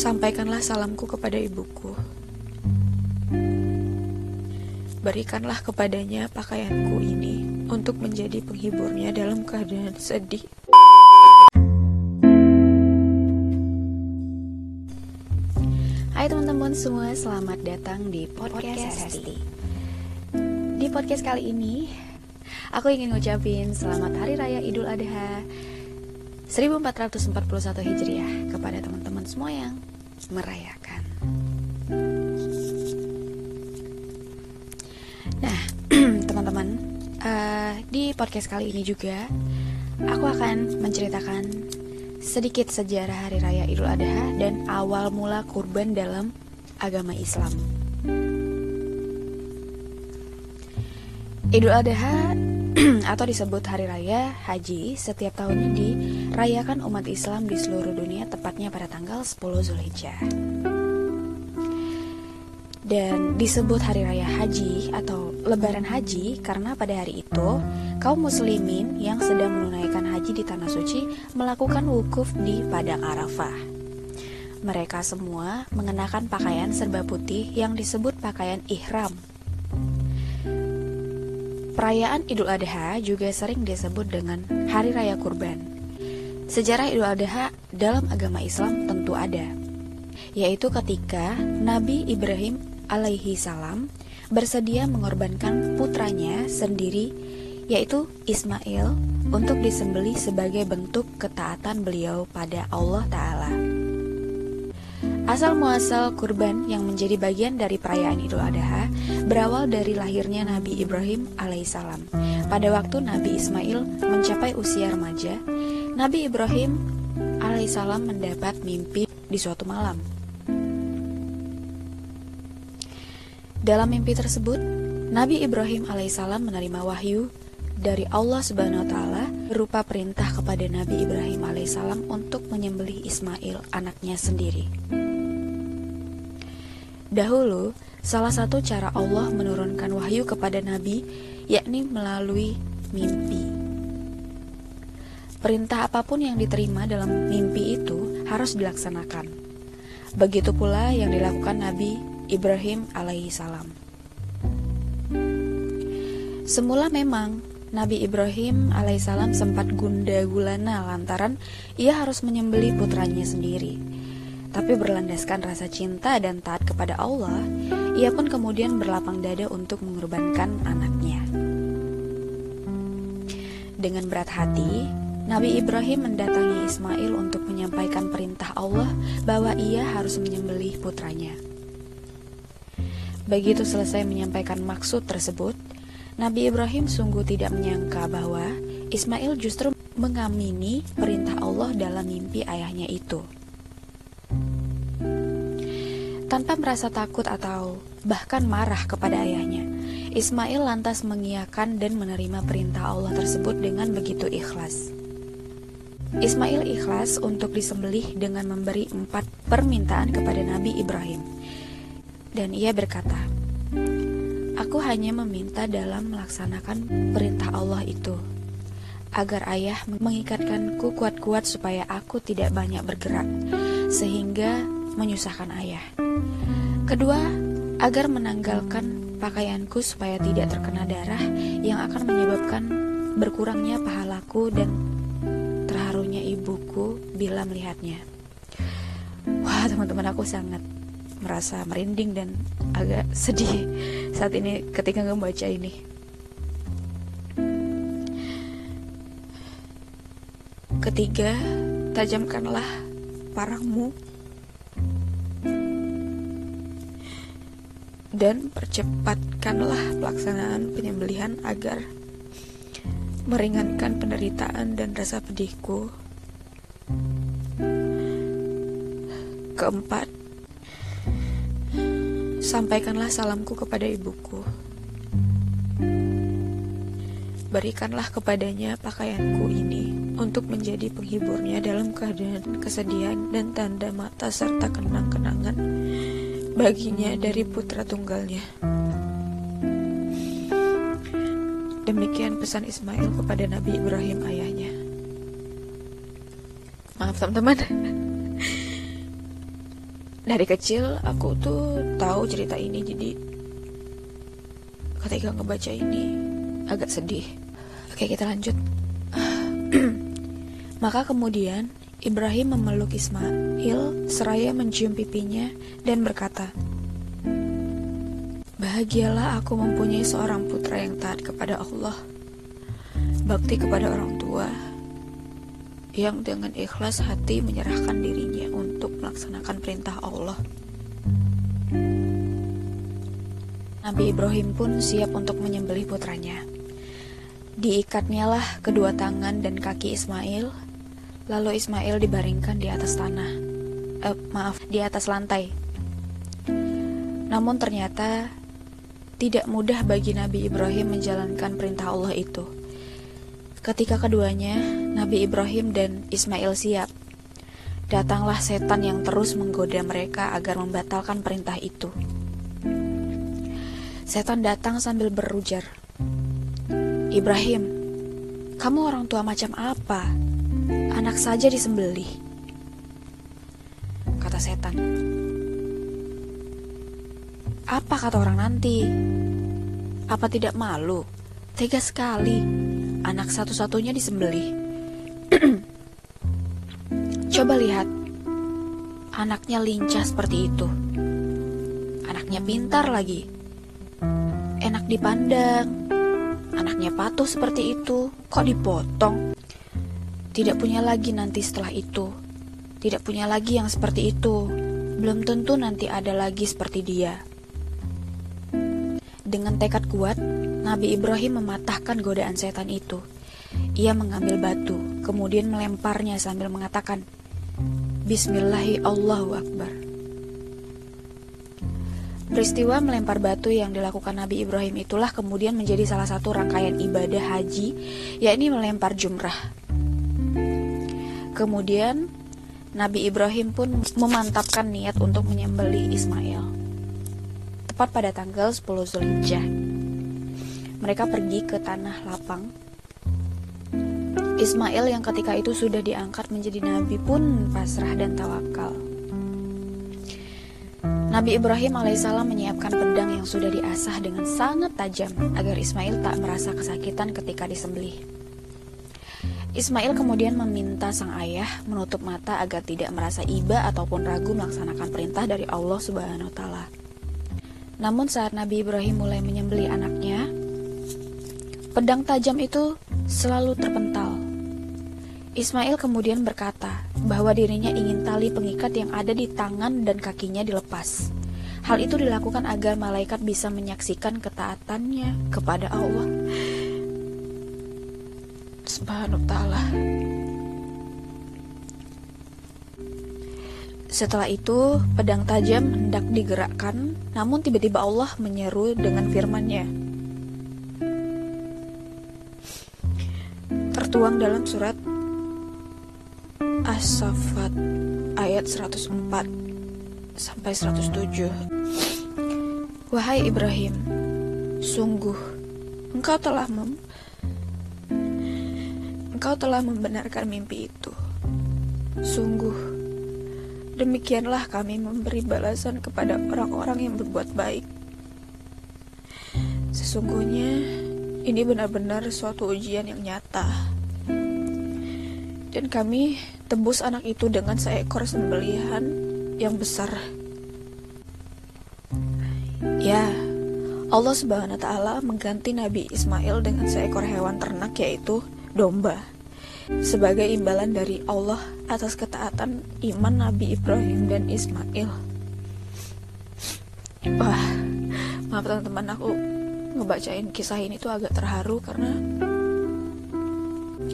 Sampaikanlah salamku kepada ibuku. Berikanlah kepadanya pakaianku ini untuk menjadi penghiburnya dalam keadaan sedih. Hai teman-teman semua, selamat datang di podcast Hesti. Di podcast kali ini, aku ingin ngucapin selamat Hari Raya Idul Adha 1441 Hijriah kepada teman-teman semua yang merayakan. Nah, teman-teman, uh, di podcast kali ini juga aku akan menceritakan sedikit sejarah Hari Raya Idul Adha dan awal mula kurban dalam agama Islam. Idul Adha atau disebut Hari Raya Haji setiap tahunnya dirayakan umat Islam di seluruh dunia tepatnya pada tanggal 10 Zulhijjah. Dan disebut Hari Raya Haji atau Lebaran Haji karena pada hari itu kaum muslimin yang sedang menunaikan haji di Tanah Suci melakukan wukuf di Padang Arafah. Mereka semua mengenakan pakaian serba putih yang disebut pakaian ihram. Perayaan Idul Adha juga sering disebut dengan Hari Raya Kurban. Sejarah Idul Adha dalam agama Islam tentu ada, yaitu ketika Nabi Ibrahim alaihi salam bersedia mengorbankan putranya sendiri yaitu Ismail untuk disembelih sebagai bentuk ketaatan beliau pada Allah taala. Asal muasal kurban yang menjadi bagian dari perayaan Idul Adha berawal dari lahirnya Nabi Ibrahim alaihissalam. Pada waktu Nabi Ismail mencapai usia remaja, Nabi Ibrahim alaihissalam mendapat mimpi di suatu malam. Dalam mimpi tersebut, Nabi Ibrahim alaihissalam menerima wahyu dari Allah Subhanahu wa taala berupa perintah kepada Nabi Ibrahim alaihissalam untuk menyembelih Ismail anaknya sendiri. Dahulu, salah satu cara Allah menurunkan wahyu kepada nabi yakni melalui mimpi. Perintah apa pun yang diterima dalam mimpi itu harus dilaksanakan. Begitu pula yang dilakukan Nabi Ibrahim alaihissalam. Semula memang Nabi Ibrahim alaihissalam sempat gunda gulana lantaran ia harus menyembeli putranya sendiri. Tapi berlandaskan rasa cinta dan taat kepada Allah, ia pun kemudian berlapang dada untuk mengorbankan anaknya. Dengan berat hati, Nabi Ibrahim mendatangi Ismail untuk menyampaikan perintah Allah bahwa ia harus menyembelih putranya. Begitu selesai menyampaikan maksud tersebut, Nabi Ibrahim sungguh tidak menyangka bahwa Ismail justru mengamini perintah Allah dalam mimpi ayahnya itu. Tanpa merasa takut atau bahkan marah kepada ayahnya, Ismail lantas mengiyakan dan menerima perintah Allah tersebut dengan begitu ikhlas. Ismail ikhlas untuk disembelih dengan memberi empat permintaan kepada Nabi Ibrahim. Dan ia berkata, Aku hanya meminta dalam melaksanakan perintah Allah itu, agar ayah mengikatkanku kuat-kuat supaya aku tidak banyak bergerak, sehingga menyusahkan ayah. Kedua, agar menanggalkan pakaianku supaya tidak terkena darah yang akan menyebabkan berkurangnya pahalaku dan terharunya ibuku bila melihatnya. Wah, teman-teman aku sangat merasa merinding dan agak sedih saat ini ketika membaca ini. Ketiga, tajamkanlah parangmu dan percepatkanlah pelaksanaan penyembelihan agar meringankan penderitaan dan rasa pedihku. Keempat, sampaikanlah salamku kepada ibuku. Berikanlah kepadanya pakaianku ini untuk menjadi penghiburnya dalam keadaan kesedihan dan tanda mata serta kenang-kenangan baginya dari putra tunggalnya. Demikian pesan Ismail kepada Nabi Ibrahim ayahnya. Maaf teman-teman. dari kecil aku tuh tahu cerita ini jadi ketika ngebaca ini agak sedih. Oke, kita lanjut. Maka kemudian Ibrahim memeluk Ismail seraya mencium pipinya dan berkata, Bahagialah aku mempunyai seorang putra yang taat kepada Allah, bakti kepada orang tua, yang dengan ikhlas hati menyerahkan dirinya untuk melaksanakan perintah Allah. Nabi Ibrahim pun siap untuk menyembelih putranya. Diikatnyalah kedua tangan dan kaki Ismail, lalu Ismail dibaringkan di atas tanah. Eh, maaf, di atas lantai. Namun ternyata tidak mudah bagi Nabi Ibrahim menjalankan perintah Allah itu. Ketika keduanya, Nabi Ibrahim dan Ismail siap, datanglah setan yang terus menggoda mereka agar membatalkan perintah itu. Setan datang sambil berujar, Ibrahim, kamu orang tua macam apa? Anak saja disembelih. Kata setan. Apa kata orang nanti? Apa tidak malu? Tega sekali anak satu-satunya disembelih. Coba lihat, anaknya lincah seperti itu. Anaknya pintar lagi, enak dipandang. Anaknya patuh seperti itu, kok dipotong? Tidak punya lagi nanti setelah itu. Tidak punya lagi yang seperti itu. Belum tentu nanti ada lagi seperti dia. Dengan tekad kuat, Nabi Ibrahim mematahkan godaan setan itu. Ia mengambil batu, kemudian melemparnya sambil mengatakan, Bismillahi Allahu Akbar. Peristiwa melempar batu yang dilakukan Nabi Ibrahim itulah kemudian menjadi salah satu rangkaian ibadah haji, yakni melempar jumrah. Kemudian, Nabi Ibrahim pun memantapkan niat untuk menyembeli Ismail. Tepat pada tanggal 10 Zulhijjah. Mereka pergi ke tanah lapang. Ismail yang ketika itu sudah diangkat menjadi nabi pun pasrah dan tawakal. Nabi Ibrahim alaihissalam menyiapkan pedang yang sudah diasah dengan sangat tajam agar Ismail tak merasa kesakitan ketika disembelih. Ismail kemudian meminta sang ayah menutup mata agar tidak merasa iba ataupun ragu melaksanakan perintah dari Allah Subhanahu wa taala. Namun saat Nabi Ibrahim mulai menyembelih anaknya, Pedang tajam itu selalu terpental. Ismail kemudian berkata bahwa dirinya ingin tali pengikat yang ada di tangan dan kakinya dilepas. Hal itu dilakukan agar malaikat bisa menyaksikan ketaatannya kepada Allah. Subhanahu ta'ala. Setelah itu, pedang tajam hendak digerakkan, namun tiba-tiba Allah menyeru dengan firman-Nya. tertuang dalam surat As-Saffat ayat 104 sampai 107. Wahai Ibrahim, sungguh engkau telah mem engkau telah membenarkan mimpi itu. Sungguh demikianlah kami memberi balasan kepada orang-orang yang berbuat baik. Sesungguhnya ini benar-benar suatu ujian yang nyata dan kami tembus anak itu dengan seekor sembelihan yang besar. Ya, Allah Subhanahu wa taala mengganti Nabi Ismail dengan seekor hewan ternak yaitu domba sebagai imbalan dari Allah atas ketaatan iman Nabi Ibrahim dan Ismail. Wah, maaf teman-teman aku ngebacain kisah ini tuh agak terharu karena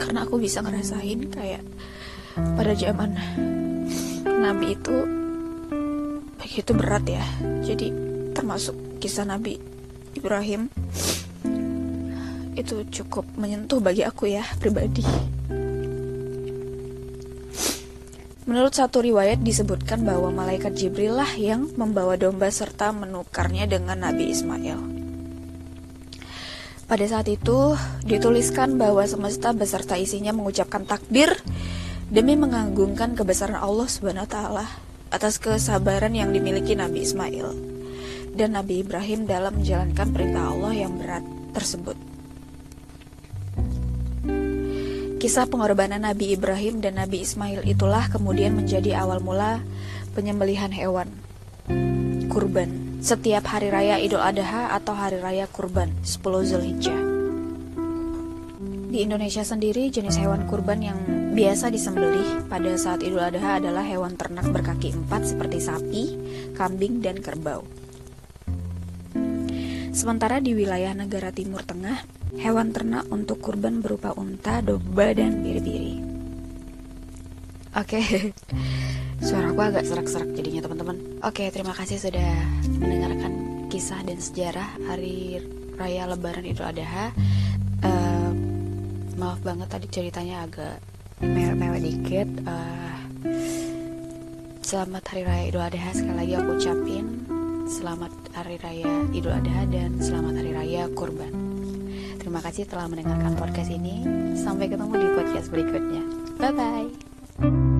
karena aku bisa ngerasain kayak pada zaman Nabi itu begitu berat ya jadi termasuk kisah Nabi Ibrahim itu cukup menyentuh bagi aku ya pribadi Menurut satu riwayat disebutkan bahwa malaikat Jibril lah yang membawa domba serta menukarnya dengan Nabi Ismail. Pada saat itu, dituliskan bahwa semesta beserta isinya mengucapkan takbir demi mengagungkan kebesaran Allah Subhanahu taala atas kesabaran yang dimiliki Nabi Ismail dan Nabi Ibrahim dalam menjalankan perintah Allah yang berat tersebut. Kisah pengorbanan Nabi Ibrahim dan Nabi Ismail itulah kemudian menjadi awal mula penyembelihan hewan kurban setiap hari raya Idul Adha atau hari raya kurban 10 Zulhijjah. Di Indonesia sendiri, jenis hewan kurban yang biasa disembelih pada saat Idul Adha adalah hewan ternak berkaki empat seperti sapi, kambing, dan kerbau. Sementara di wilayah negara Timur Tengah, hewan ternak untuk kurban berupa unta, domba, dan biri-biri. Oke, suara aku agak serak-serak jadinya teman-teman. Oke, terima kasih sudah mendengarkan kisah dan sejarah hari raya Lebaran Idul Adha. Uh, maaf banget tadi ceritanya agak mewah-mewah dikit uh, selamat hari raya Idul Adha sekali lagi aku ucapin selamat hari raya Idul Adha dan selamat hari raya kurban. Terima kasih telah mendengarkan podcast ini. Sampai ketemu di podcast berikutnya. Bye bye